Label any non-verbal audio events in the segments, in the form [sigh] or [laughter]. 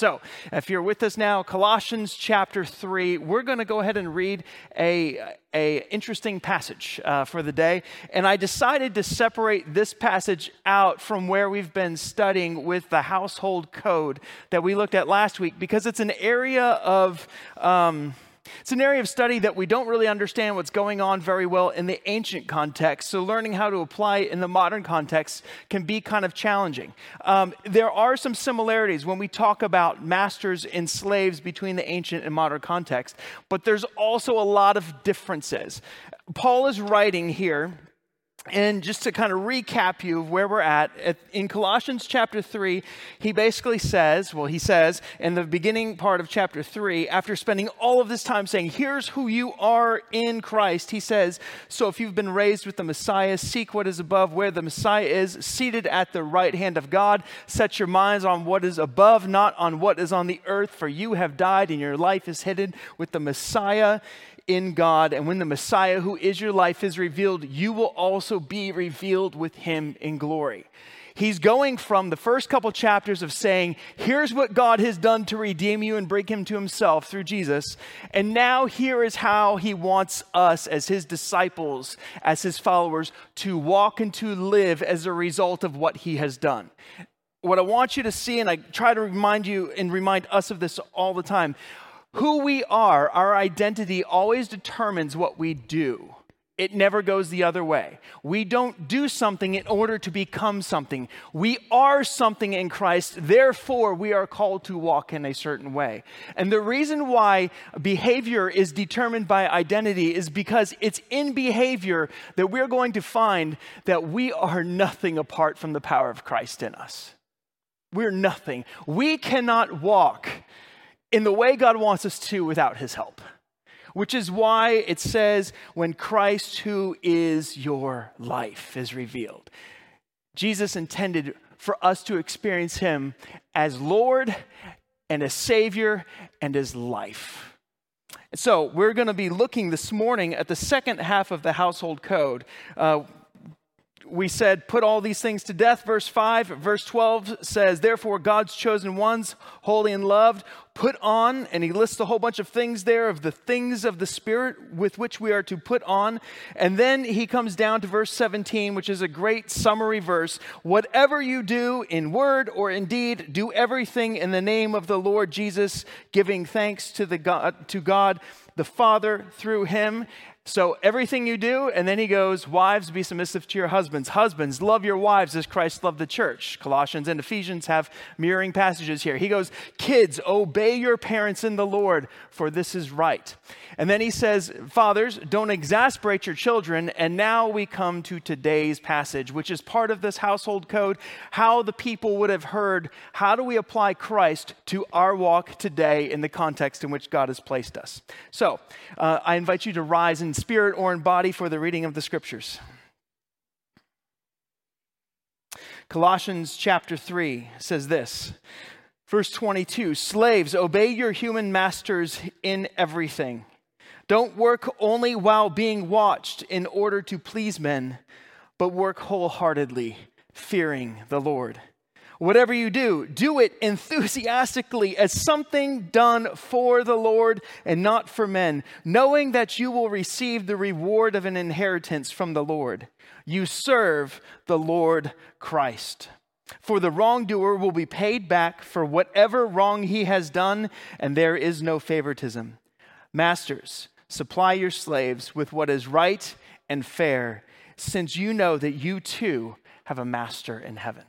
So, if you're with us now, Colossians chapter 3, we're going to go ahead and read a, a interesting passage uh, for the day. And I decided to separate this passage out from where we've been studying with the household code that we looked at last week because it's an area of. Um, it's an area of study that we don't really understand what's going on very well in the ancient context. So, learning how to apply it in the modern context can be kind of challenging. Um, there are some similarities when we talk about masters and slaves between the ancient and modern context, but there's also a lot of differences. Paul is writing here and just to kind of recap you of where we're at, in Colossians chapter 3, he basically says, well, he says in the beginning part of chapter 3, after spending all of this time saying, here's who you are in Christ, he says, so if you've been raised with the Messiah, seek what is above where the Messiah is, seated at the right hand of God. Set your minds on what is above, not on what is on the earth, for you have died and your life is hidden with the Messiah in God. And when the Messiah, who is your life, is revealed, you will also be revealed with him in glory. He's going from the first couple chapters of saying, here's what God has done to redeem you and bring him to himself through Jesus. And now here is how he wants us as his disciples, as his followers, to walk and to live as a result of what he has done. What I want you to see, and I try to remind you and remind us of this all the time who we are, our identity always determines what we do. It never goes the other way. We don't do something in order to become something. We are something in Christ, therefore, we are called to walk in a certain way. And the reason why behavior is determined by identity is because it's in behavior that we're going to find that we are nothing apart from the power of Christ in us. We're nothing. We cannot walk in the way God wants us to without his help. Which is why it says, when Christ, who is your life, is revealed. Jesus intended for us to experience him as Lord and as Savior and as life. So, we're going to be looking this morning at the second half of the household code. Uh, we said, put all these things to death, verse 5. Verse 12 says, therefore, God's chosen ones, holy and loved, put on, and he lists a whole bunch of things there of the things of the Spirit with which we are to put on. And then he comes down to verse 17, which is a great summary verse. Whatever you do in word or in deed, do everything in the name of the Lord Jesus, giving thanks to, the God, to God the Father through him. So everything you do, and then he goes, Wives, be submissive to your husbands. Husbands, love your wives as Christ loved the church. Colossians and Ephesians have mirroring passages here. He goes, Kids, obey your parents in the Lord, for this is right. And then he says, Fathers, don't exasperate your children. And now we come to today's passage, which is part of this household code, how the people would have heard, how do we apply Christ to our walk today in the context in which God has placed us. So uh, I invite you to rise and spirit or in body for the reading of the scriptures. Colossians chapter 3 says this. Verse 22 Slaves, obey your human masters in everything. Don't work only while being watched in order to please men, but work wholeheartedly, fearing the Lord. Whatever you do, do it enthusiastically as something done for the Lord and not for men, knowing that you will receive the reward of an inheritance from the Lord. You serve the Lord Christ. For the wrongdoer will be paid back for whatever wrong he has done, and there is no favoritism. Masters, supply your slaves with what is right and fair, since you know that you too have a master in heaven.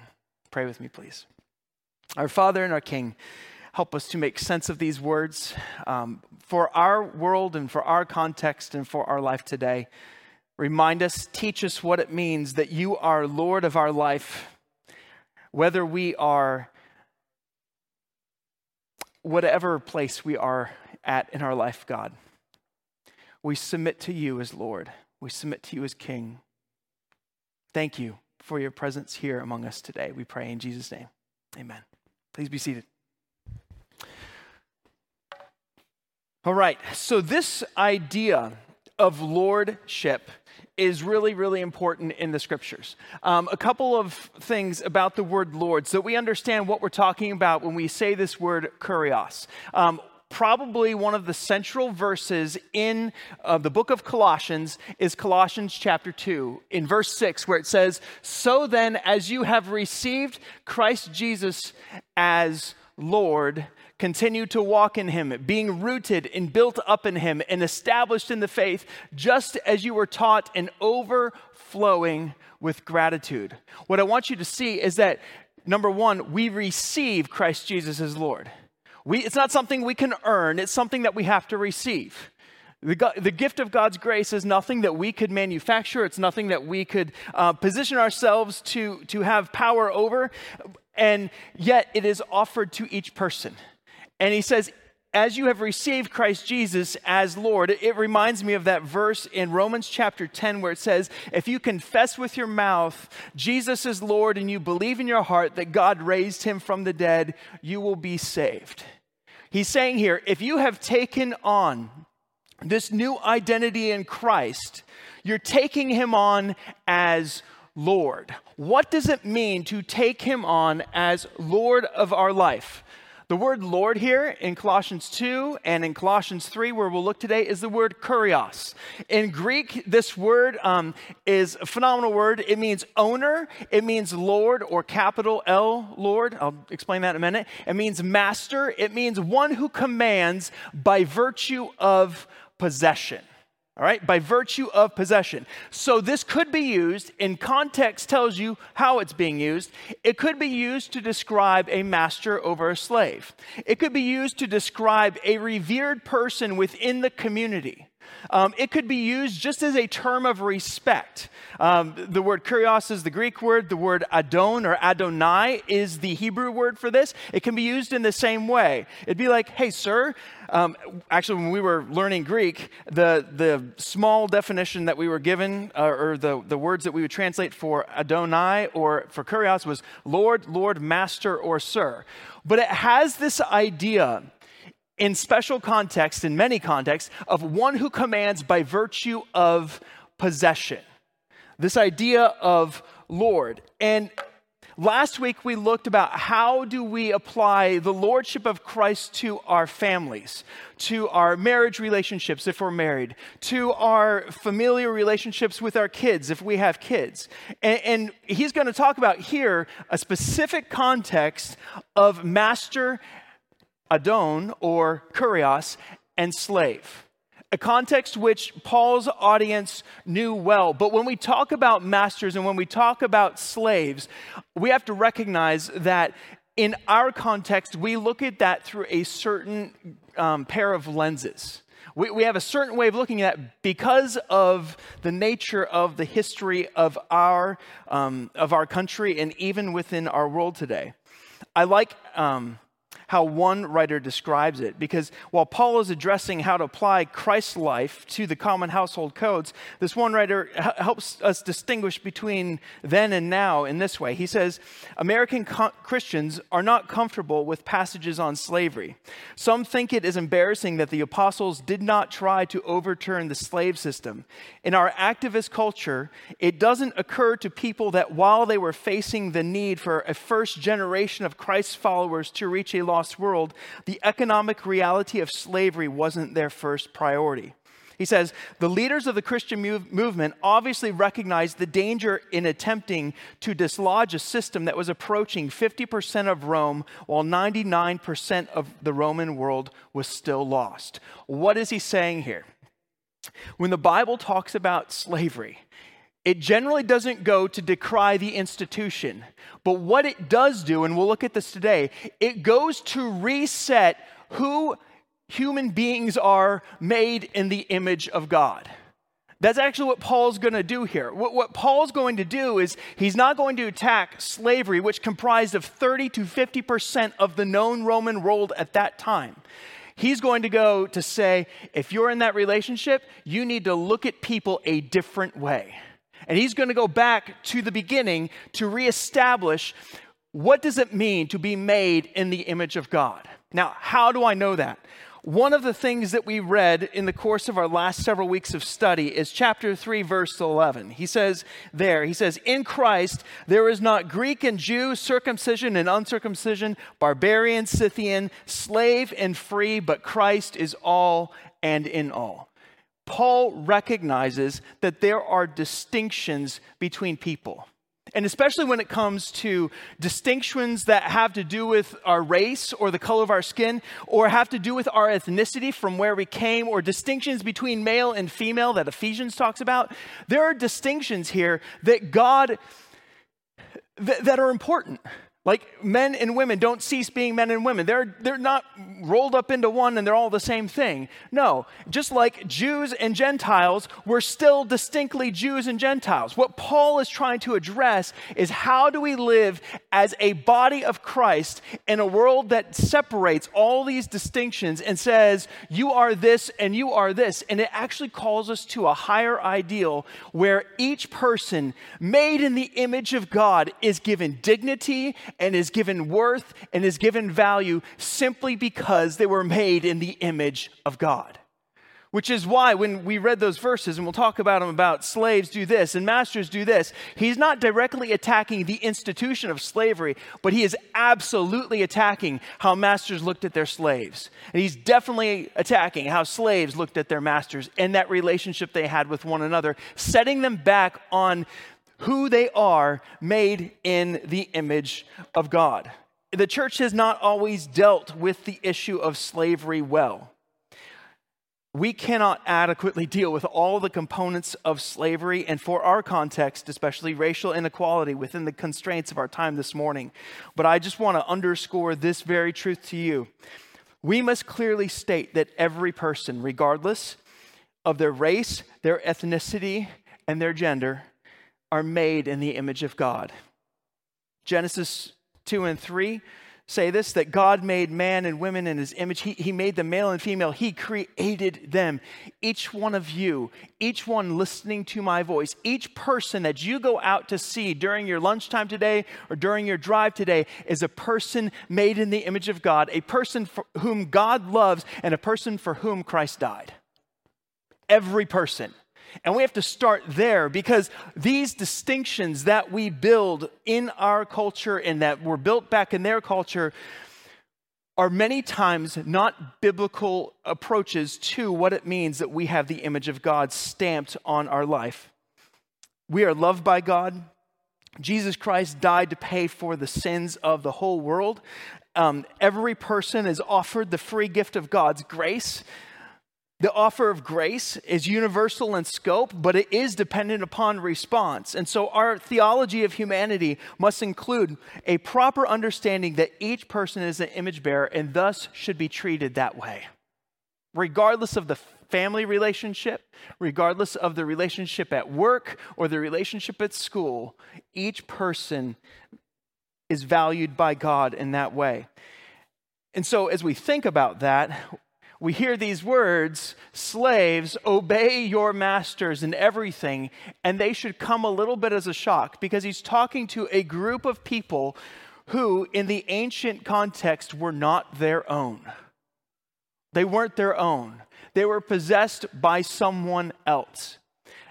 Pray with me, please. Our Father and our King, help us to make sense of these words um, for our world and for our context and for our life today. Remind us, teach us what it means that you are Lord of our life, whether we are whatever place we are at in our life, God, we submit to you as Lord. We submit to you as King. Thank you for your presence here among us today. We pray in Jesus' name. Amen. Please be seated. All right, so this idea of lordship is really, really important in the scriptures. Um, a couple of things about the word Lord so we understand what we're talking about when we say this word kurios. Um, probably one of the central verses in uh, the book of Colossians is Colossians chapter 2, in verse 6, where it says, So then, as you have received Christ Jesus as Lord, continue to walk in him, being rooted and built up in him and established in the faith, just as you were taught and overflowing with gratitude. What I want you to see is that number one, we receive Christ Jesus as Lord. We, it's not something we can earn, it's something that we have to receive. The, the, gift of God's grace is nothing that we could manufacture. It's nothing that we could uh, position ourselves to, to have power over. And yet it is offered to each person. And he says, as you have received Christ Jesus as Lord, it reminds me of that verse in Romans chapter 10 where it says, If you confess with your mouth Jesus is Lord and you believe in your heart that God raised him from the dead, you will be saved. He's saying here, if you have taken on this new identity in Christ, you're taking him on as Lord. What does it mean to take him on as Lord of our life? The word Lord here in Colossians 2 and in Colossians 3, where we'll look today, is the word kurios. In Greek, this word um, is a phenomenal word. It means owner, it means Lord or capital L, Lord. I'll explain that in a minute. It means master, it means one who commands by virtue of possession all right, by virtue of possession. So this could be used, in context tells you how it's being used. It could be used to describe a master over a slave. It could be used to describe a revered person within the community. Um, it could be used just as a term of respect. Um, the word kurios is the Greek word. The word adon or Adonai is the Hebrew word for this. It can be used in the same way. It'd be like, hey, sir. Um, actually, when we were learning Greek, the, the small definition that we were given, uh, or the, the words that we would translate for Adonai or for kurios was Lord, Lord, Master, or Sir. But it has this idea in special context, in many contexts, of one who commands by virtue of possession. This idea of Lord. And last week we looked about how do we apply the lordship of Christ to our families, to our marriage relationships if we're married, to our familiar relationships with our kids if we have kids. And, and he's going to talk about here a specific context of master Adon or kurios, and slave. A context which Paul's audience knew well. But when we talk about masters and when we talk about slaves, we have to recognize that in our context, we look at that through a certain um, pair of lenses. We, we have a certain way of looking at it because of the nature of the history of our, um, of our country and even within our world today. I like um, how one writer describes it. Because while Paul is addressing how to apply Christ's life to the common household codes, this one writer h- helps us distinguish between then and now in this way. He says, American co- Christians are not comfortable with passages on slavery. Some think it is embarrassing that the apostles did not try to overturn the slave system. In our activist culture, it doesn't occur to people that while they were facing the need for a first generation of Christ's followers to reach a lost lost world, the economic reality of slavery wasn't their first priority. He says, the leaders of the Christian move- movement obviously recognized the danger in attempting to dislodge a system that was approaching 50% of Rome while 99% of the Roman world was still lost. What is he saying here? When the Bible talks about slavery, it generally doesn't go to decry the institution. But what it does do, and we'll look at this today, it goes to reset who human beings are made in the image of God. That's actually what Paul's going to do here. What, what, Paul's going to do is he's not going to attack slavery, which comprised of 30 to 50% of the known Roman world at that time. He's going to go to say, if you're in that relationship, you need to look at people a different way. And he's going to go back to the beginning to reestablish what does it mean to be made in the image of God. Now, how do I know that? One of the things that we read in the course of our last several weeks of study is chapter 3, verse 11. He says there, he says, In Christ there is not Greek and Jew, circumcision and uncircumcision, barbarian, Scythian, slave and free, but Christ is all and in all. Paul recognizes that there are distinctions between people. And especially when it comes to distinctions that have to do with our race or the color of our skin, or have to do with our ethnicity from where we came, or distinctions between male and female that Ephesians talks about, there are distinctions here that God, th- that are important. Like men and women don't cease being men and women. They're, they're not rolled up into one and they're all the same thing. No, just like Jews and Gentiles, we're still distinctly Jews and Gentiles. What Paul is trying to address is how do we live as a body of Christ in a world that separates all these distinctions and says, you are this and you are this. And it actually calls us to a higher ideal where each person made in the image of God is given dignity and is given worth and is given value simply because they were made in the image of God. Which is why, when we read those verses, and we'll talk about them about slaves do this and masters do this, he's not directly attacking the institution of slavery, but he is absolutely attacking how masters looked at their slaves. And he's definitely attacking how slaves looked at their masters and that relationship they had with one another, setting them back on who they are made in the image of God. The church has not always dealt with the issue of slavery well. We cannot adequately deal with all the components of slavery, and for our context, especially racial inequality within the constraints of our time this morning. But I just want to underscore this very truth to you. We must clearly state that every person, regardless of their race, their ethnicity, and their gender, are made in the image of God. Genesis 2 and 3 say this that God made man and women in his image. He, he made them male and female. He created them. Each one of you, each one listening to my voice, each person that you go out to see during your lunchtime today or during your drive today is a person made in the image of God, a person whom God loves, and a person for whom Christ died. Every person. And we have to start there because these distinctions that we build in our culture and that were built back in their culture are many times not biblical approaches to what it means that we have the image of God stamped on our life. We are loved by God. Jesus Christ died to pay for the sins of the whole world. Um, every person is offered the free gift of God's grace. The offer of grace is universal in scope, but it is dependent upon response. And so our theology of humanity must include a proper understanding that each person is an image bearer and thus should be treated that way. Regardless of the family relationship, regardless of the relationship at work or the relationship at school, each person is valued by God in that way. And so, as we think about that, we hear these words slaves, obey your masters in everything, and they should come a little bit as a shock because he's talking to a group of people who, in the ancient context, were not their own. They weren't their own, they were possessed by someone else.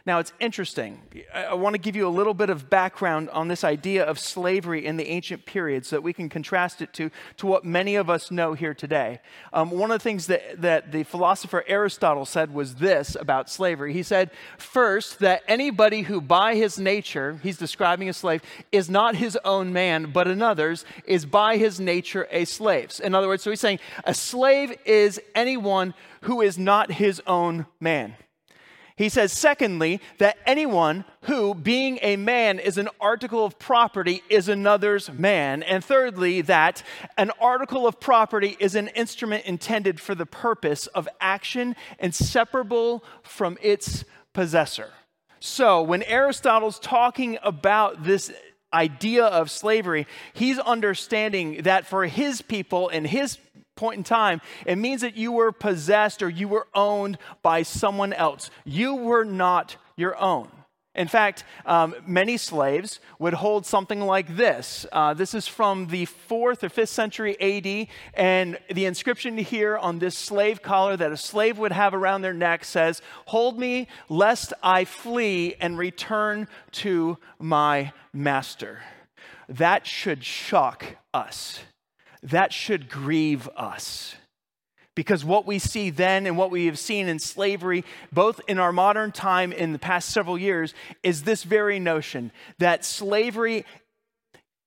Now, it's interesting. I want to give you a little bit of background on this idea of slavery in the ancient period so that we can contrast it to, to what many of us know here today. Um, one of the things that, that the philosopher Aristotle said was this about slavery. He said, first, that anybody who by his nature, he's describing a slave, is not his own man, but another's, is by his nature a slave. In other words, so he's saying a slave is anyone who is not his own man. He says, secondly, that anyone who, being a man, is an article of property is another's man. And thirdly, that an article of property is an instrument intended for the purpose of action inseparable from its possessor. So when Aristotle's talking about this idea of slavery, he's understanding that for his people and his point in time, it means that you were possessed or you were owned by someone else. You were not your own. In fact, um, many slaves would hold something like this. Uh, this is from the fourth or fifth century AD, and the inscription here on this slave collar that a slave would have around their neck says, Hold me lest I flee and return to my master. That should shock us. That should grieve us. Because what we see then and what we have seen in slavery, both in our modern time in the past several years, is this very notion that slavery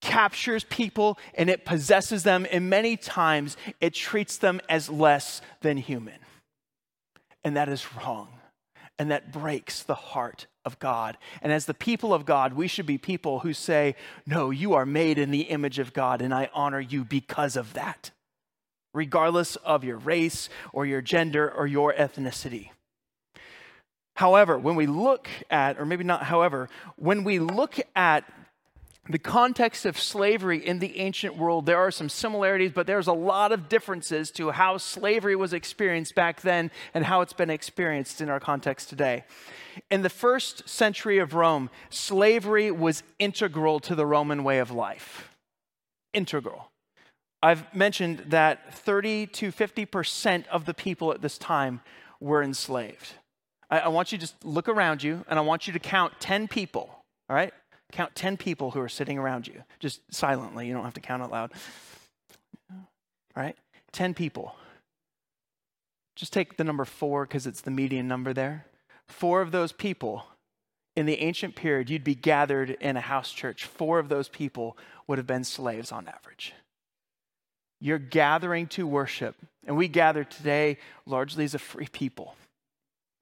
captures people and it possesses them, and many times it treats them as less than human. And that is wrong. And that breaks the heart of God. And as the people of God, we should be people who say, No, you are made in the image of God, and I honor you because of that regardless of your race or your gender or your ethnicity. However, when we look at, or maybe not however, when we look at the context of slavery in the ancient world, there are some similarities, but there's a lot of differences to how slavery was experienced back then and how it's been experienced in our context today. In the first century of Rome, slavery was integral to the Roman way of life. Integral. I've mentioned that 30 to 50% of the people at this time were enslaved. I, I, want you to just look around you and I want you to count 10 people, all right? Count 10 people who are sitting around you, just silently. You don't have to count out loud. All right? 10 people. Just take the number four because it's the median number there. Four of those people in the ancient period, you'd be gathered in a house church. Four of those people would have been slaves on average. You're gathering to worship. And we gather today largely as a free people.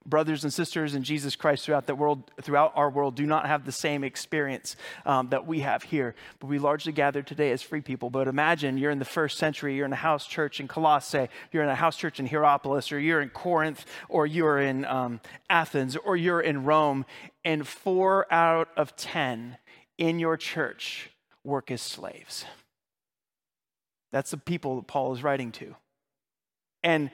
Brothers and sisters in Jesus Christ throughout the world, throughout our world, do not have the same experience um, that we have here. But we largely gather today as free people. But imagine you're in the first century, you're in a house church in Colossae, you're in a house church in Hierapolis, or you're in Corinth, or you're in um, Athens, or you're in Rome, and four out of ten in your church work as slaves. That's the people that Paul is writing to. And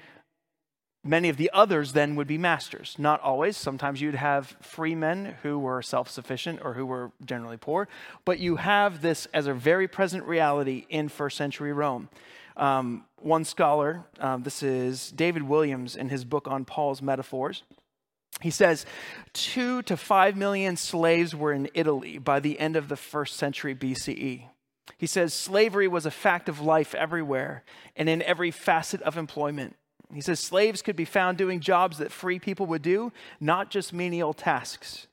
many of the others then would be masters. Not always. Sometimes you'd have free men who were self sufficient or who were generally poor. But you have this as a very present reality in first century Rome. Um, one scholar, um, this is David Williams in his book on Paul's metaphors. He says, two to five million slaves were in Italy by the end of the first century BCE. He says slavery was a fact of life everywhere and in every facet of employment. He says slaves could be found doing jobs that free people would do, not just menial tasks.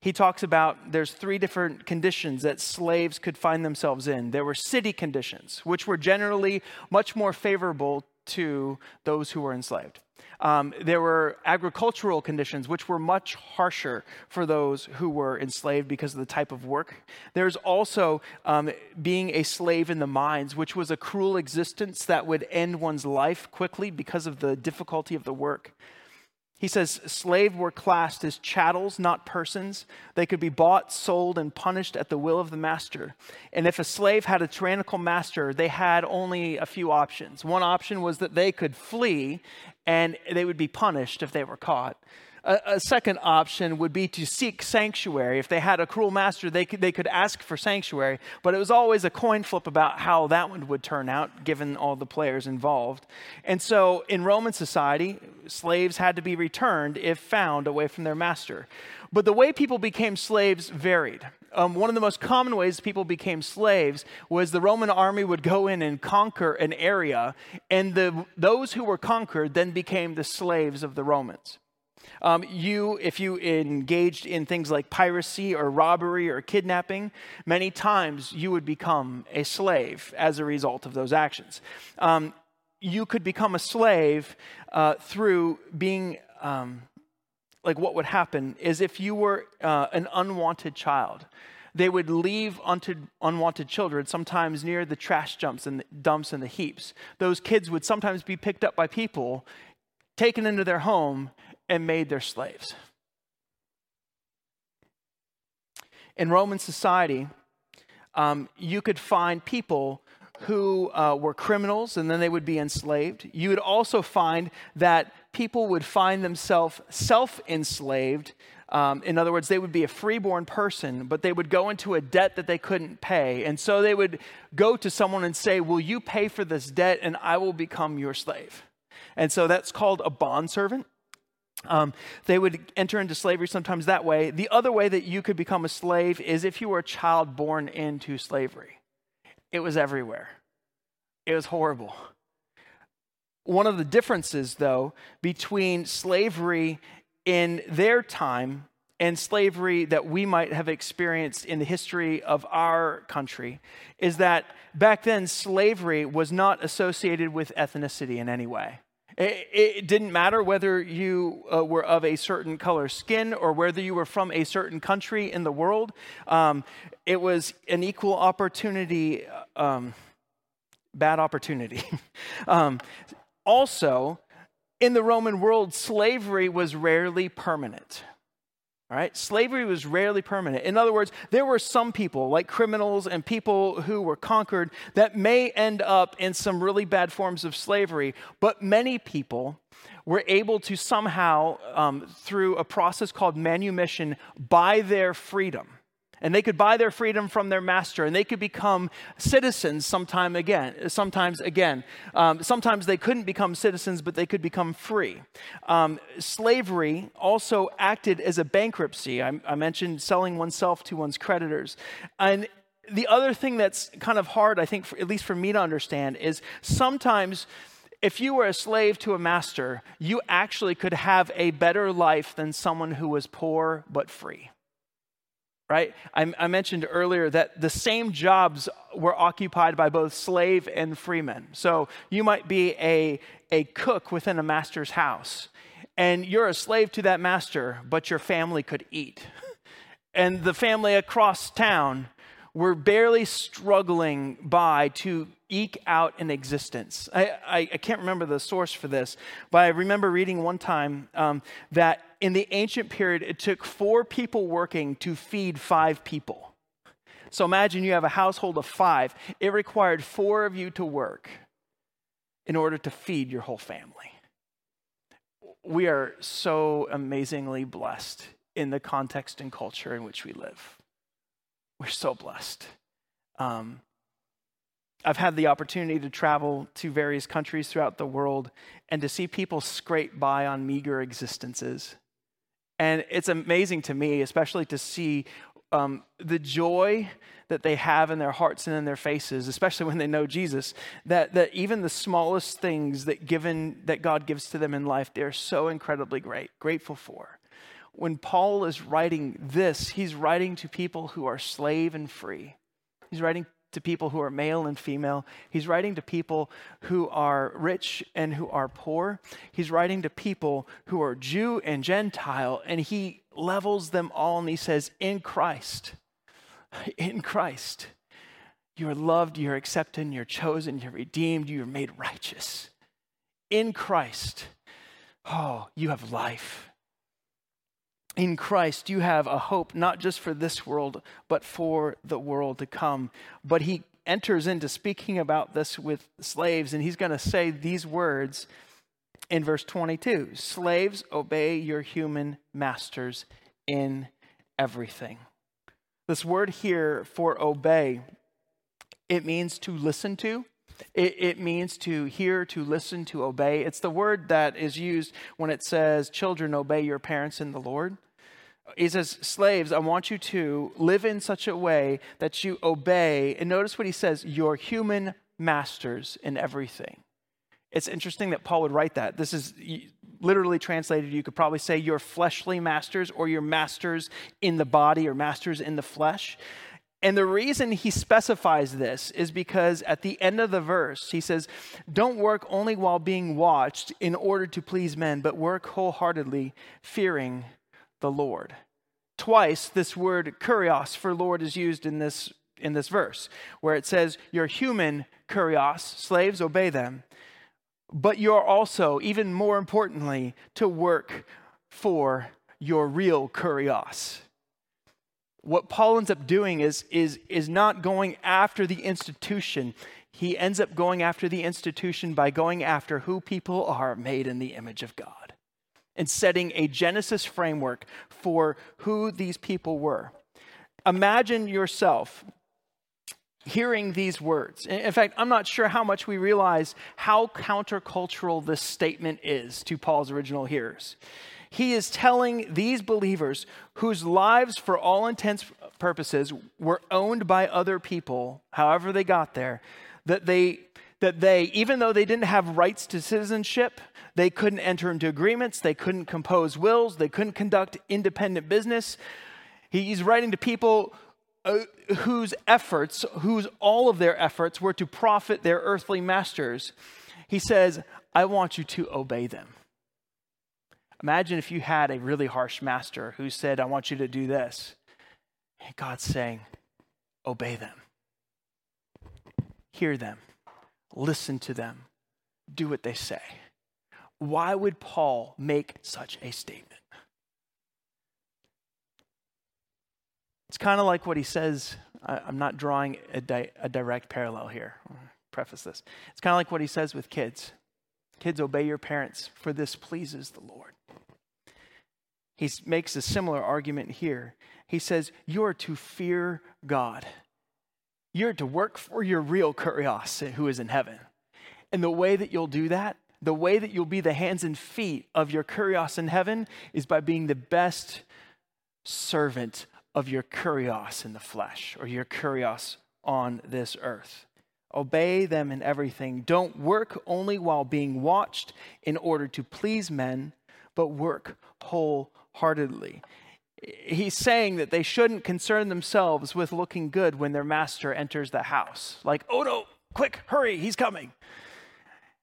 He talks about there's three different conditions that slaves could find themselves in. There were city conditions, which were generally much more favorable to those who were enslaved. Um, there were agricultural conditions which were much harsher for those who were enslaved because of the type of work. There's also um, being a slave in the mines, which was a cruel existence that would end one's life quickly because of the difficulty of the work. He says slaves were classed as chattels, not persons. They could be bought, sold, and punished at the will of the master. And if a slave had a tyrannical master, they had only a few options. One option was that they could flee and they would be punished if they were caught. A, a, second option would be to seek sanctuary. If they had a cruel master, they could, they could ask for sanctuary, but it was always a coin flip about how that one would turn out, given all the players involved. And so in Roman society, slaves had to be returned if found away from their master. But the way people became slaves varied. Um, one of the most common ways people became slaves was the Roman army would go in and conquer an area, and the, those who were conquered then became the slaves of the Romans. Um, you, if you engaged in things like piracy or robbery or kidnapping, many times you would become a slave as a result of those actions. Um, you could become a slave uh, through being. Um, like what would happen is if you were uh, an unwanted child they would leave unwanted, unwanted children sometimes near the trash dumps and the dumps and the heaps those kids would sometimes be picked up by people taken into their home and made their slaves. In Roman society, um, you could find people who uh, were criminals and then they would be enslaved. You would also find that people would find themselves self enslaved. Um, in other words, they would be a freeborn person, but they would go into a debt that they couldn't pay. And so they would go to someone and say, Will you pay for this debt and I will become your slave? And so that's called a bondservant. Um, they would enter into slavery sometimes that way. The other way that you could become a slave is if you were a child born into slavery. It was everywhere, it was horrible. One of the differences, though, between slavery in their time and slavery that we might have experienced in the history of our country is that back then slavery was not associated with ethnicity in any way. It, didn't matter whether you uh, were of a certain color skin or whether you were from a certain country in the world. Um, it was an equal opportunity, um, bad opportunity. [laughs] um, also, in the Roman world, slavery was rarely permanent. All right, slavery was rarely permanent. In other words, there were some people, like criminals and people who were conquered, that may end up in some really bad forms of slavery, but many people were able to somehow, um, through a process called manumission, buy their freedom and they could buy their freedom from their master and they could become citizens sometime again sometimes again. Um, sometimes they couldn't become citizens but they could become free. Um, slavery also acted as a bankruptcy. I, I mentioned selling oneself to one's creditors. And the other thing that's kind of hard i think for, at least for me to understand is sometimes if you were a slave to a master, you actually could have a better life than someone who was poor but free right? I, I, mentioned earlier that the same jobs were occupied by both slave and freemen. So you might be a, a cook within a master's house, and you're a slave to that master, but your family could eat. [laughs] And the family across town were barely struggling by to eke out an existence. I, I, I, can't remember the source for this, but I remember reading one time um, that in the ancient period, it took four people working to feed five people. So imagine you have a household of five. It required four of you to work in order to feed your whole family. We are so amazingly blessed in the context and culture in which we live. We're so blessed. Um, I've had the opportunity to travel to various countries throughout the world and to see people scrape by on meager existences. And it's amazing to me, especially to see um, the joy that they have in their hearts and in their faces, especially when they know Jesus, that, that even the smallest things that, given, that God gives to them in life, they're so incredibly great, grateful for. When Paul is writing this, he's writing to people who are slave and free. He's writing to people who are male and female. He's writing to people who are rich and who are poor. He's writing to people who are Jew and Gentile, and he levels them all and he says, In Christ, [laughs] in Christ, you are loved, you're accepted, you're chosen, you're redeemed, you're made righteous. In Christ, oh, you have life in Christ, you have a hope not just for this world, but for the world to come. But he enters into speaking about this with slaves, and he's going to say these words in verse 22 Slaves, obey your human masters in everything. This word here for obey, it means to listen to. It, it, means to hear, to listen, to obey. It's the word that is used when it says, Children, obey your parents in the Lord. He says, Slaves, I want you to live in such a way that you obey. And notice what he says your human masters in everything. It's interesting that Paul would write that. This is literally translated, you could probably say your fleshly masters or your masters in the body or masters in the flesh. And the reason he specifies this is because at the end of the verse, he says, Don't work only while being watched in order to please men, but work wholeheartedly, fearing the Lord. Twice this word kurios for Lord is used in this, in this verse, where it says, You're human kurios, slaves, obey them, but you're also, even more importantly, to work for your real kurios what Paul ends up doing is, is, is not going after the institution. He ends up going after the institution by going after who people are made in the image of God and setting a Genesis framework for who these people were. Imagine yourself hearing these words. In fact, I'm not sure how much we realize how countercultural this statement is to Paul's original hearers. He is telling these believers whose lives, for all intents and purposes, were owned by other people, however they got there, that they, that they, even though they didn't have rights to citizenship, they couldn't enter into agreements, they couldn't compose wills, they couldn't conduct independent business. He's writing to people uh, whose efforts, whose all of their efforts were to profit their earthly masters. He says, I want you to obey them. Imagine if you had a really harsh master who said, I want you to do this. And God's saying, obey them, hear them, listen to them, do what they say. Why would Paul make such a statement? It's kind of like what he says. I, am not drawing a, di- a direct parallel here. Preface this. It's kind of like what he says with kids Kids, obey your parents, for this pleases the Lord. He makes a similar argument here. He says, You are to fear God. You're to work for your real kurios who is in heaven. And the way that you'll do that the way that you'll be the hands and feet of your kurios in heaven is by being the best servant of your kurios in the flesh or your kurios on this earth. Obey them in everything. Don't work only while being watched in order to please men, but work wholeheartedly. He's saying that they shouldn't concern themselves with looking good when their master enters the house. Like, oh no, quick, hurry, he's coming.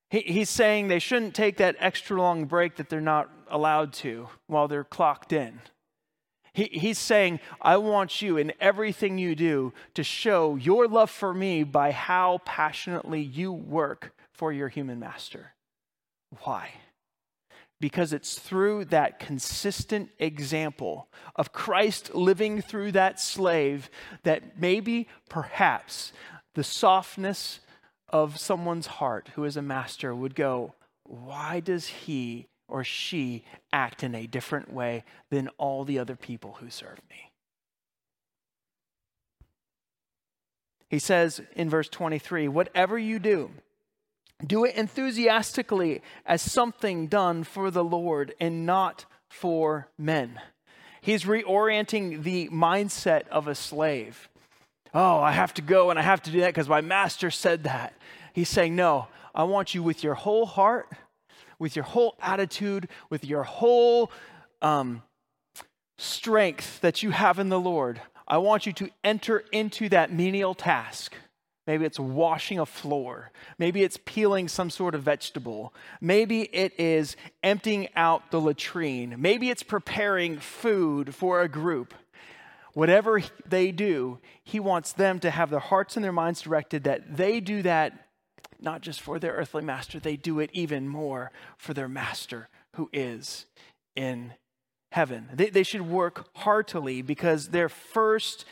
He, he's saying they shouldn't take that extra long break that they're not allowed to while they're clocked in. He, he's saying, I want you in everything you do to show your love for me by how passionately you work for your human master. Why? Because it's through that consistent example of Christ living through that slave that maybe, perhaps, the softness of someone's heart who is a master would go, Why does he or she act in a different way than all the other people who serve me? He says in verse 23 Whatever you do, do it enthusiastically as something done for the Lord and not for men. He's reorienting the mindset of a slave. Oh, I have to go and I have to do that because my master said that. He's saying, No, I want you with your whole heart, with your whole attitude, with your whole um, strength that you have in the Lord. I want you to enter into that menial task. Maybe it's washing a floor. Maybe it's peeling some sort of vegetable. Maybe it is emptying out the latrine. Maybe it's preparing food for a group. Whatever they do, he wants them to have their hearts and their minds directed that they do that not just for their earthly master, they do it even more for their master who is in heaven. They, they should work heartily because their first,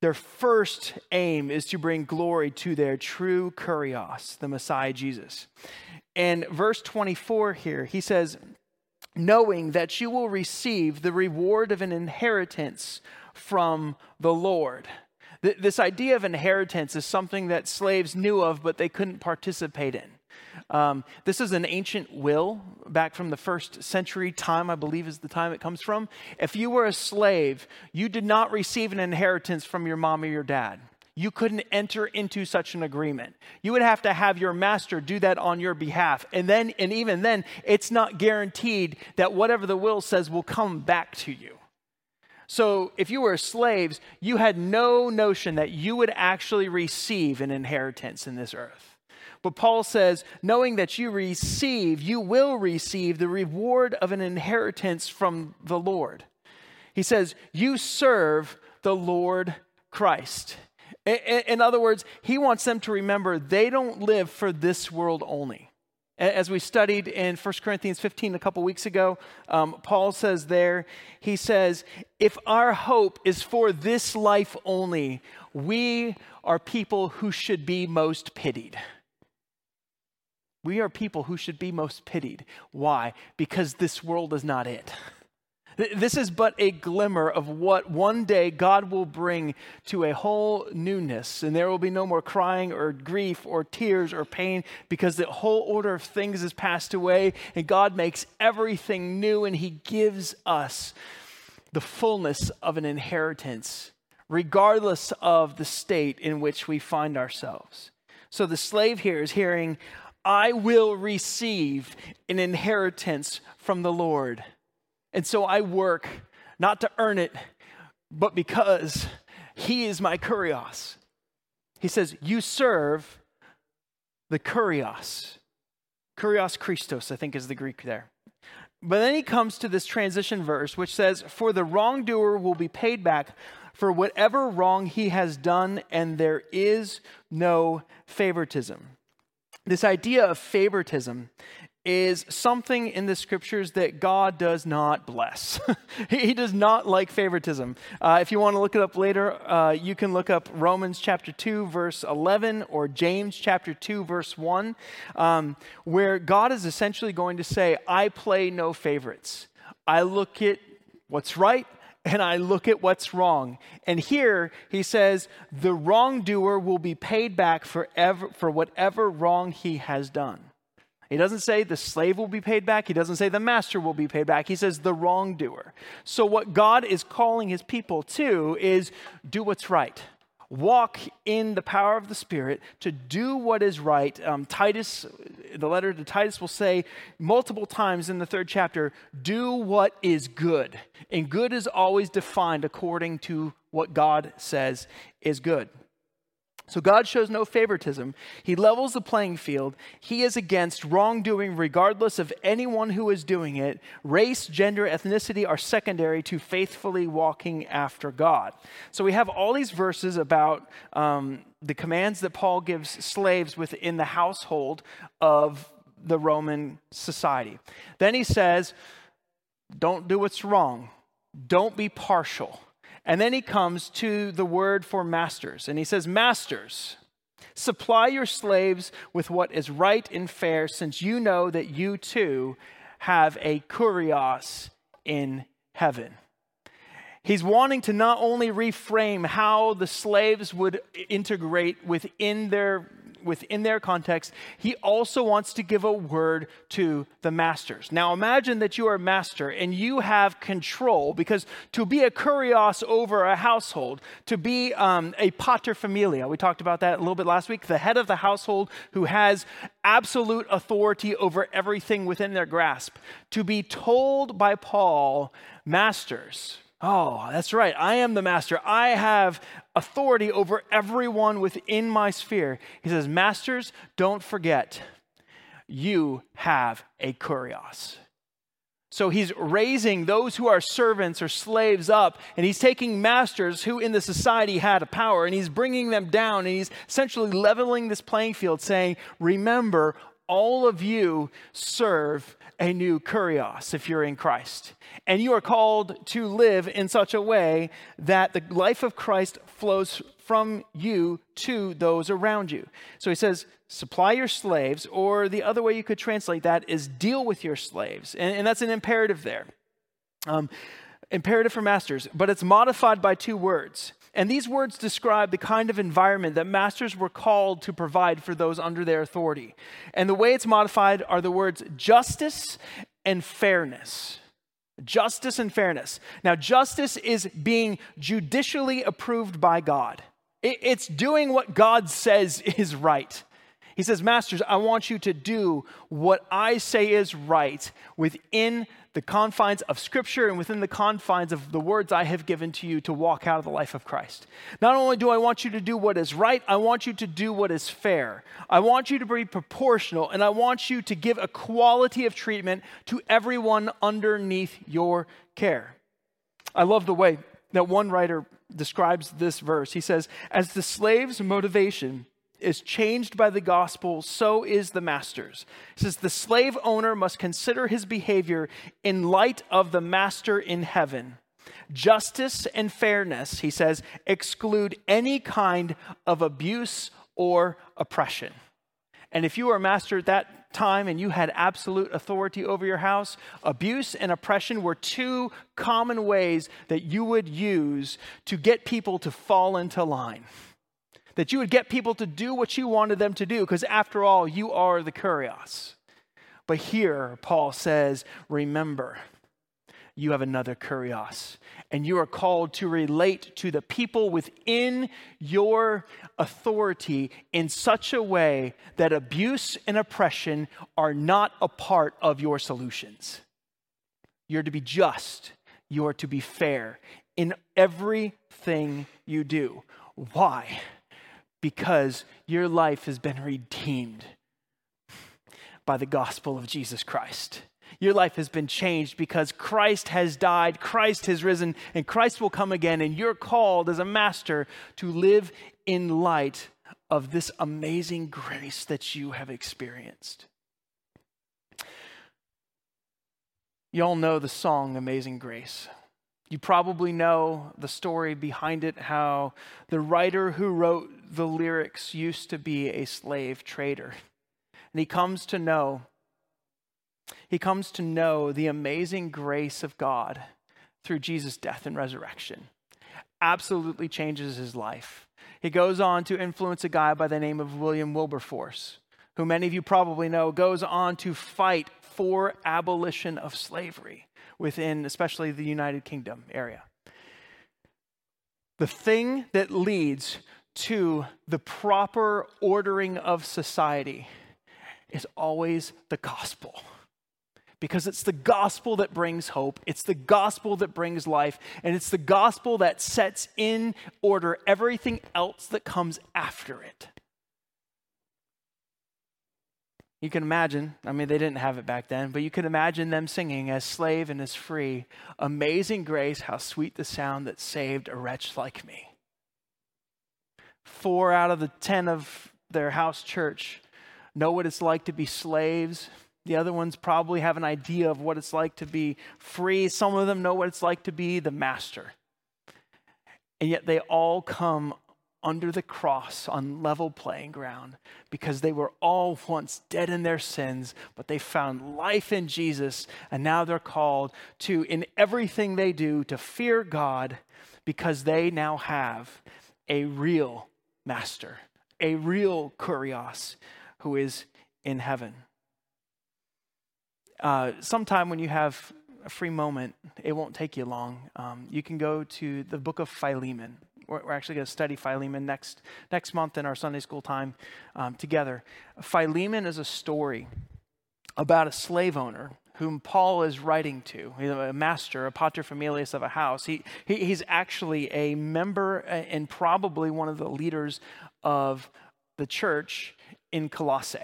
their first aim is to bring glory to their true kurios, the Messiah Jesus. And verse 24 here, he says, knowing that you will receive the reward of an inheritance from the Lord. This idea of inheritance is something that slaves knew of, but they couldn't participate in. Um, this is an ancient will back from the first century time, I believe is the time it comes from. If you were a slave, you did not receive an inheritance from your mom or your dad. You couldn't enter into such an agreement. You would have to have your master do that on your behalf. And then, and even then, it's not guaranteed that whatever the will says will come back to you. So, if you were slaves, you had no notion that you would actually receive an inheritance in this earth. But Paul says, knowing that you receive, you will receive the reward of an inheritance from the Lord. He says, You serve the Lord Christ. In other words, he wants them to remember they don't live for this world only. As we studied in 1 Corinthians 15 a couple weeks ago, um, Paul says there, he says, If our hope is for this life only, we are people who should be most pitied. We are people who should be most pitied. Why? Because this world is not it. This is but a glimmer of what one day God will bring to a whole newness, and there will be no more crying or grief or tears or pain because the whole order of things has passed away, and God makes everything new, and He gives us the fullness of an inheritance, regardless of the state in which we find ourselves. So the slave here is hearing, I will receive an inheritance from the Lord. And so I work not to earn it, but because He is my kurios. He says, You serve the kurios. Kurios Christos, I think is the Greek there. But then he comes to this transition verse, which says, For the wrongdoer will be paid back for whatever wrong he has done, and there is no favoritism. This idea of favoritism is something in the scriptures that God does not bless. [laughs] he does not like favoritism. Uh, if you want to look it up later, uh, you can look up Romans chapter 2, verse 11, or James chapter 2, verse 1, um, where God is essentially going to say, I play no favorites. I look at what's right and I look at what's wrong. And here he says, the wrongdoer will be paid back for, ever, for whatever wrong he has done. He doesn't say the slave will be paid back. He doesn't say the master will be paid back. He says the wrongdoer. So, what God is calling his people to is do what's right. Walk in the power of the Spirit to do what is right. Um, Titus, the letter to Titus will say multiple times in the third chapter, do what is good. And good is always defined according to what God says is good. So God shows no favoritism. He levels the playing field. He is against wrongdoing regardless of anyone who is doing it. Race, gender, ethnicity are secondary to faithfully walking after God. So we have all these verses about um, the commands that Paul gives slaves within the household of the Roman society. Then he says, don't do what's wrong. Don't be partial. And then he comes to the word for masters, and he says, Masters, supply your slaves with what is right and fair, since you know that you too have a kurios in heaven. He's wanting to not only reframe how the slaves would integrate within their within their context, he also wants to give a word to the masters. Now imagine that you are a master and you have control because to be a kurios over a household, to be um, a pater familia, we talked about that a little bit last week, the head of the household who has absolute authority over everything within their grasp, to be told by Paul, masters, Oh, that's right. I am the master. I have authority over everyone within my sphere. He says, Masters, don't forget, you have a kurios. So he's raising those who are servants or slaves up, and he's taking masters who in the society had a power, and he's bringing them down, and he's essentially leveling this playing field, saying, Remember, all of you serve a new kurios if you're in Christ. And you are called to live in such a way that the life of Christ flows from you to those around you. So he says, supply your slaves, or the other way you could translate that is deal with your slaves. And, and that's an imperative there. Um, imperative for masters, but it's modified by two words. And these words describe the kind of environment that masters were called to provide for those under their authority. And the way it's modified are the words justice and fairness. Justice and fairness. Now, justice is being judicially approved by God, it's doing what God says is right. He says, Masters, I want you to do what I say is right within the confines of Scripture and within the confines of the words I have given to you to walk out of the life of Christ. Not only do I want you to do what is right, I want you to do what is fair. I want you to be proportional, and I want you to give a quality of treatment to everyone underneath your care. I love the way that one writer describes this verse. He says, As the slave's motivation is changed by the gospel, so is the master's. It says the slave owner must consider his behavior in light of the master in heaven. Justice and fairness, he says, exclude any kind of abuse or oppression. And if you were a master at that time and you had absolute authority over your house, abuse and oppression were two common ways that you would use to get people to fall into line. That you would get people to do what you wanted them to do, because after all, you are the kurios. But here, Paul says, remember, you have another kurios. And you are called to relate to the people within your authority in such a way that abuse and oppression are not a part of your solutions. You're to be just, you are to be fair in everything you do. Why? Because your life has been redeemed by the gospel of Jesus Christ. Your life has been changed because Christ has died, Christ has risen, and Christ will come again. And you're called as a master to live in light of this amazing grace that you have experienced. You all know the song Amazing Grace. You probably know the story behind it how the writer who wrote the lyrics used to be a slave trader. And he comes to know he comes to know the amazing grace of God through Jesus' death and resurrection. Absolutely changes his life. He goes on to influence a guy by the name of William Wilberforce, who many of you probably know goes on to fight for abolition of slavery within, especially the United Kingdom area. The thing that leads to the proper ordering of society is always the gospel because it's the gospel that brings hope, it's the gospel that brings life, and it's the gospel that sets in order everything else that comes after it. You can imagine, I mean, they didn't have it back then, but you can imagine them singing as slave and as free Amazing grace, how sweet the sound that saved a wretch like me. Four out of the ten of their house church know what it's like to be slaves the other ones probably have an idea of what it's like to be free. Some of them know what it's like to be the master. And yet they all come under the cross on level playing ground because they were all once dead in their sins, but they found life in Jesus. And now they're called to, in everything they do, to fear God because they now have a real master, a real kurios who is in heaven uh, sometime when you have a free moment, it won't take you long. Um, you can go to the book of Philemon. We're, we're actually going to study Philemon next, next month in our Sunday school time um, together. Philemon is a story about a slave owner whom Paul is writing to, a master, a paterfamilias of a house. He, he, he's actually a member uh, and probably one of the leaders of the church in Colossae.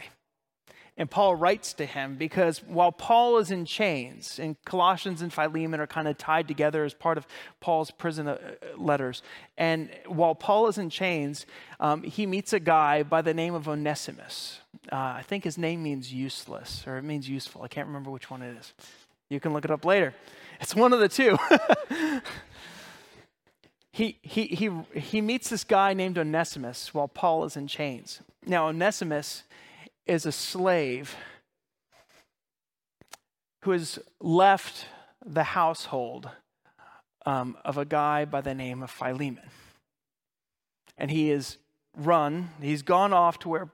And Paul writes to him because while Paul is in chains, and Colossians and Philemon are kind of tied together as part of Paul's prison uh, letters, and while Paul is in chains, um, he meets a guy by the name of Onesimus. Uh, I think his name means useless, or it means useful. I can't remember which one it is. You can look it up later. It's one of the two. [laughs] he, he, he, he meets this guy named Onesimus while Paul is in chains. Now, Onesimus is a slave who has left the household um, of a guy by the name of Philemon. And he is run, he's gone off to, where,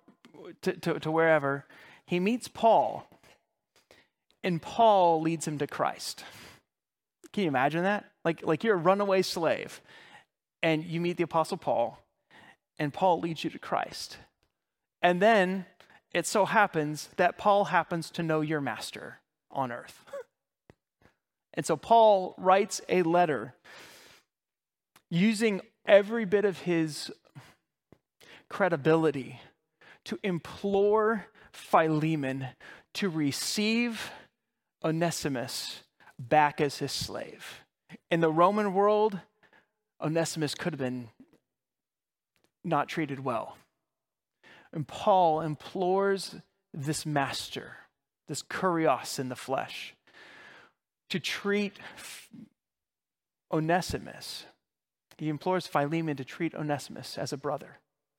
to, to, to wherever. He meets Paul, and Paul leads him to Christ. Can you imagine that? Like, like you're a runaway slave, and you meet the Apostle Paul, and Paul leads you to Christ. And then it so happens that Paul happens to know your master on earth. [laughs] And so Paul writes a letter using every bit of his credibility to implore Philemon to receive Onesimus back as his slave. In the Roman world, Onesimus could have been not treated well. And Paul implores this master, this kurios in the flesh, to treat Onesimus. He implores Philemon to treat Onesimus as a brother.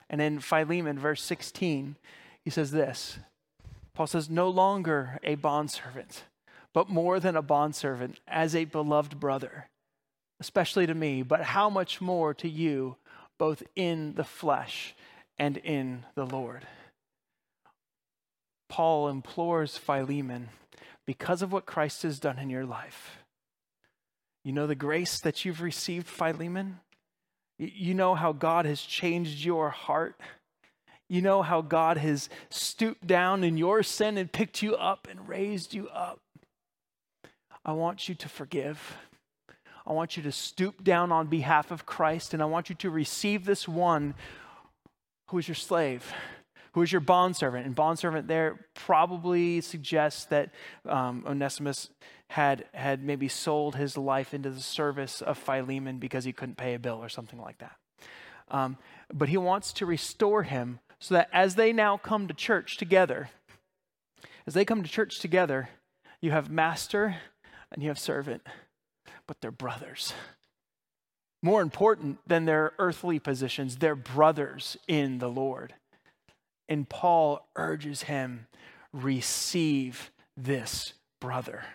And in Philemon, verse 16, he says this Paul says, No longer a bondservant, but more than a bondservant, as a beloved brother, especially to me, but how much more to you, both in the flesh and in the Lord. Paul implores Philemon, because of what Christ has done in your life, you know the grace that you've received, Philemon? You know how God has changed your heart? You know how God has stooped down in your sin and picked you up and raised you up? I want you to forgive. I want you to stoop down on behalf of Christ, and I want you to receive this one who is your slave, who is your bondservant. And bondservant there probably suggests that um, Onesimus had, had maybe sold his life into the service of Philemon because he couldn't pay a bill or something like that. Um, but he wants to restore him so that as they now come to church together, as they come to church together, you have master and you have servant, but they're brothers. More important than their earthly positions, they're brothers in the Lord. And Paul urges him receive this brother.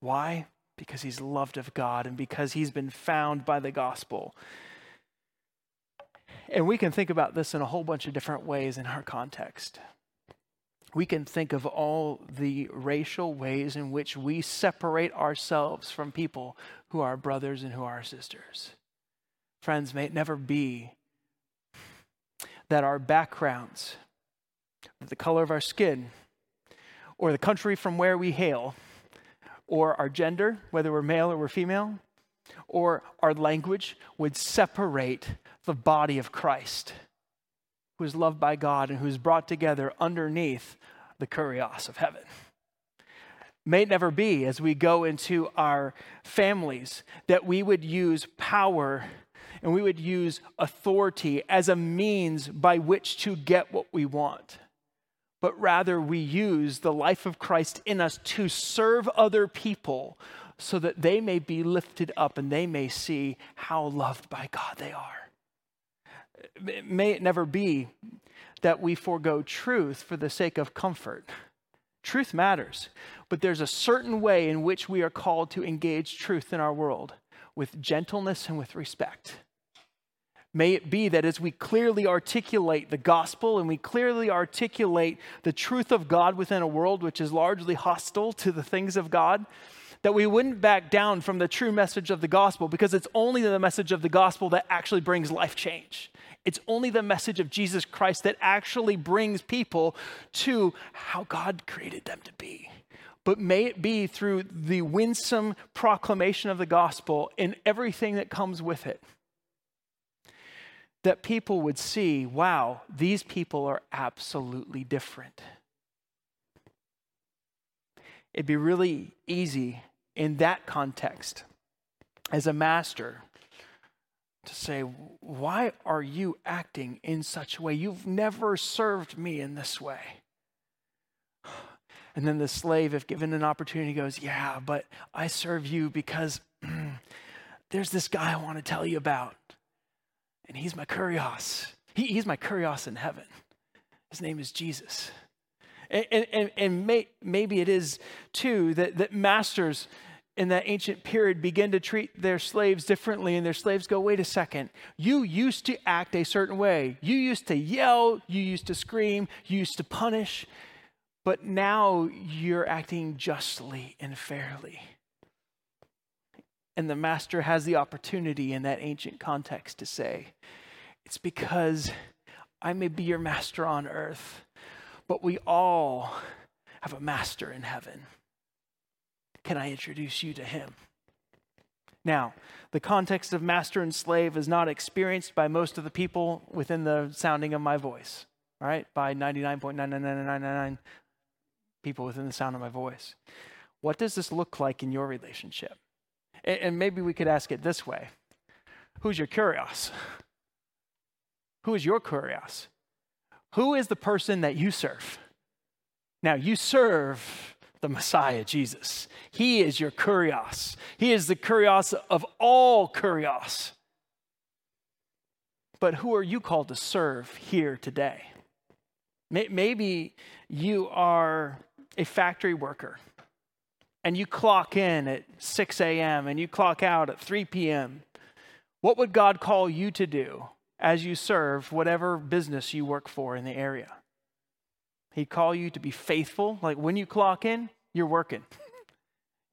Why? Because he's loved of God and because he's been found by the gospel. And we can think about this in a whole bunch of different ways in our context. We can think of all the racial ways in which we separate ourselves from people who are brothers and who are sisters. Friends, may it never be that our backgrounds, the color of our skin, or the country from where we hail, or our gender, whether we're male or we're female, or our language would separate the body of Christ, who is loved by God and who is brought together underneath the kurios of heaven. May it never be as we go into our families that we would use power and we would use authority as a means by which to get what we want but rather we use the life of Christ in us to serve other people so that they may be lifted up and they may see how loved by God they are. May it never be that we forego truth for the sake of comfort. Truth matters, but there's a certain way in which we are called to engage truth in our world with gentleness and with respect. May it be that as we clearly articulate the gospel and we clearly articulate the truth of God within a world which is largely hostile to the things of God, that we wouldn't back down from the true message of the gospel because it's only the message of the gospel that actually brings life change. It's only the message of Jesus Christ that actually brings people to how God created them to be. But may it be through the winsome proclamation of the gospel and everything that comes with it that people would see wow, these people are absolutely different. It'd be really easy in that context as a master to say, Why are you acting in such a way? You've never served me in this way. And then the slave, if given an opportunity, goes, Yeah, but I serve you because [clears throat] there's this guy I want to tell you about and he's my kurios. He, he's my kurios in heaven. His name is Jesus. And, and, and may, maybe it is too that, that masters in that ancient period begin to treat their slaves differently, and their slaves go, wait a second, you used to act a certain way. You used to yell, you used to scream, you used to punish, but now you're acting justly and fairly. And the master has the opportunity in that ancient context to say, It's because I may be your master on earth, but we all have a master in heaven. Can I introduce you to him? Now, the context of master and slave is not experienced by most of the people within the sounding of my voice, all right? By 99.99999 people within the sound of my voice. What does this look like in your relationship? And maybe we could ask it this way Who's your kurios? Who is your kurios? Who is the person that you serve? Now, you serve the Messiah, Jesus. He is your kurios. He is the kurios of all kurios. But who are you called to serve here today? Maybe you are a factory worker and you clock in at 6 a.m. and you clock out at 3 p.m. What would God call you to do as you serve whatever business you work for in the area? He'd call you to be faithful. Like when you clock in, you're working.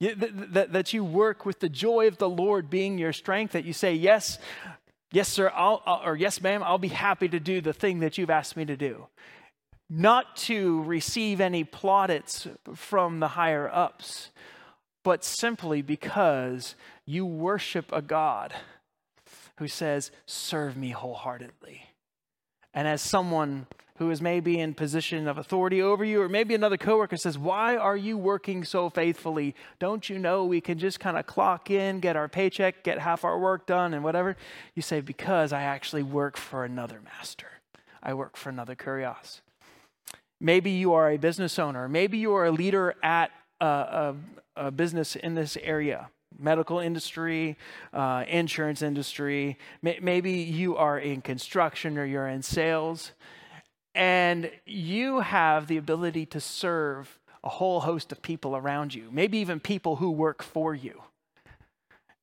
[laughs] that, you work with the joy of the Lord being your strength, that you say, Yes, yes, sir, I'll, or yes, ma'am, I'll be happy to do the thing that you've asked me to do. Not to receive any plaudits from the higher ups, but simply because you worship a God who says, Serve me wholeheartedly. And as someone who is maybe in position of authority over you, or maybe another coworker says, Why are you working so faithfully? Don't you know we can just kind of clock in, get our paycheck, get half our work done, and whatever? You say, Because I actually work for another master. I work for another kurios. Maybe you are a business owner. Maybe you are a leader at a, a, a business in this area medical industry, uh, insurance industry. Maybe you are in construction or you're in sales, and you have the ability to serve a whole host of people around you, maybe even people who work for you.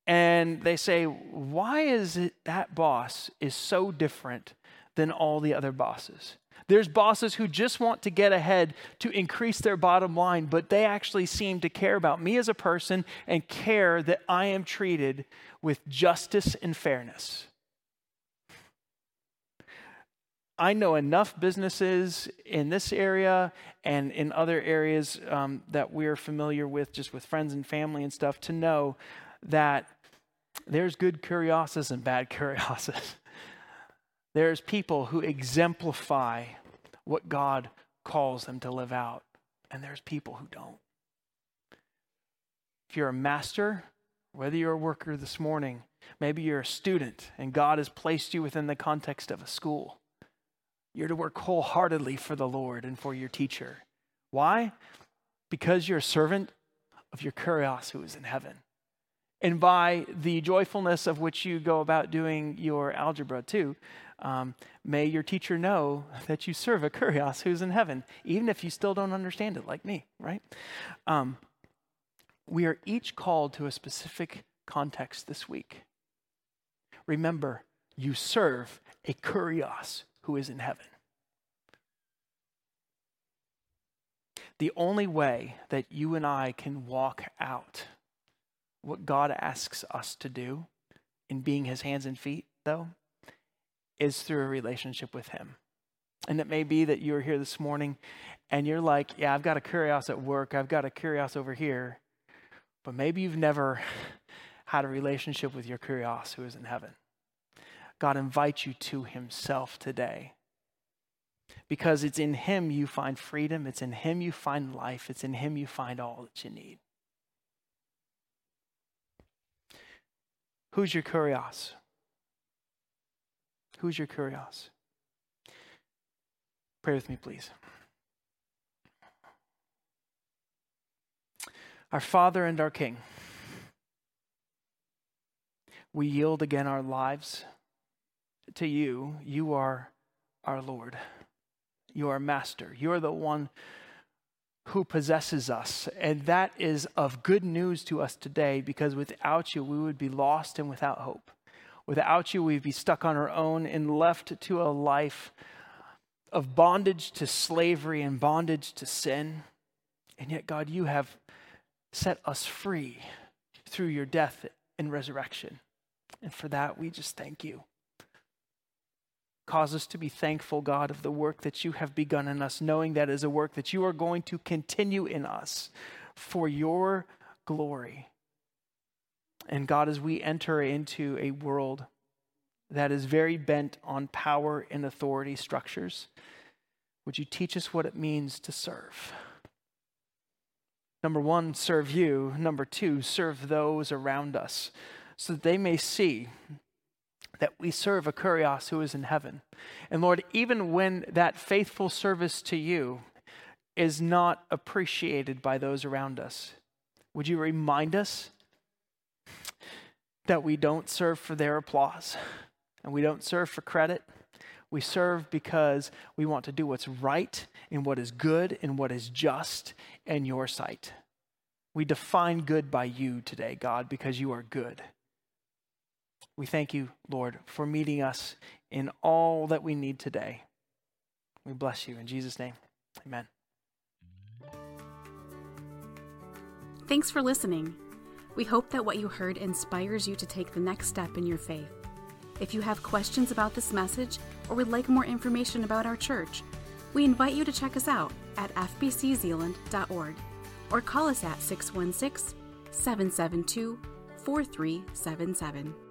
And they say, why is it that boss is so different than all the other bosses? There's bosses who just want to get ahead to increase their bottom line, but they actually seem to care about me as a person and care that I am treated with justice and fairness. I know enough businesses in this area and in other areas um, that we're familiar with, just with friends and family and stuff, to know that there's good kurioses and bad [laughs] kurioses. There's people who exemplify what God calls them to live out, and there's people who don't. If you're a master, whether you're a worker this morning, maybe you're a student and God has placed you within the context of a school, you're to work wholeheartedly for the Lord and for your teacher. Why? Because you're a servant of your kurios who is in heaven. And by the joyfulness of which you go about doing your algebra too, um, may your teacher know that you serve a kurios who's in heaven, even if you still don't understand it, like me, right? Um, we are each called to a specific context this week. Remember, you serve a kurios who is in heaven. The only way that you and I can walk out what God asks us to do in being his hands and feet, though, is through a relationship with Him. And it may be that you're here this morning and you're like, yeah, I've got a kurios at work, I've got a kurios over here, but maybe you've never [laughs] had a relationship with your kurios who is in heaven. God invites you to Himself today because it's in Him you find freedom, it's in Him you find life, it's in Him you find all that you need. Who's your kurios? Who's your kurios? Pray with me, please. Our Father and our King, we yield again our lives to you. You are our Lord. You are Master. You are the one who possesses us. And that is of good news to us today because without you, we would be lost and without hope. Without you, we'd be stuck on our own and left to a life of bondage to slavery and bondage to sin. And yet, God, you have set us free through your death and resurrection. And for that, we just thank you. Cause us to be thankful, God, of the work that you have begun in us, knowing that is a work that you are going to continue in us for your glory. And God, as we enter into a world that is very bent on power and authority structures, would you teach us what it means to serve? Number one, serve you. Number two, serve those around us so that they may see that we serve a Kurios who is in heaven. And Lord, even when that faithful service to you is not appreciated by those around us, would you remind us that we don't serve for their applause and we don't serve for credit? We serve because we want to do what's right and what is good and what is just in your sight. We define good by you today, God, because you are good. We thank you, Lord, for meeting us in all that we need today. We bless you in Jesus' name. Amen. Thanks for listening. We hope that what you heard inspires you to take the next step in your faith. If you have questions about this message or would like more information about our church, we invite you to check us out at fbczeeland.org or call us at 616 772 4377.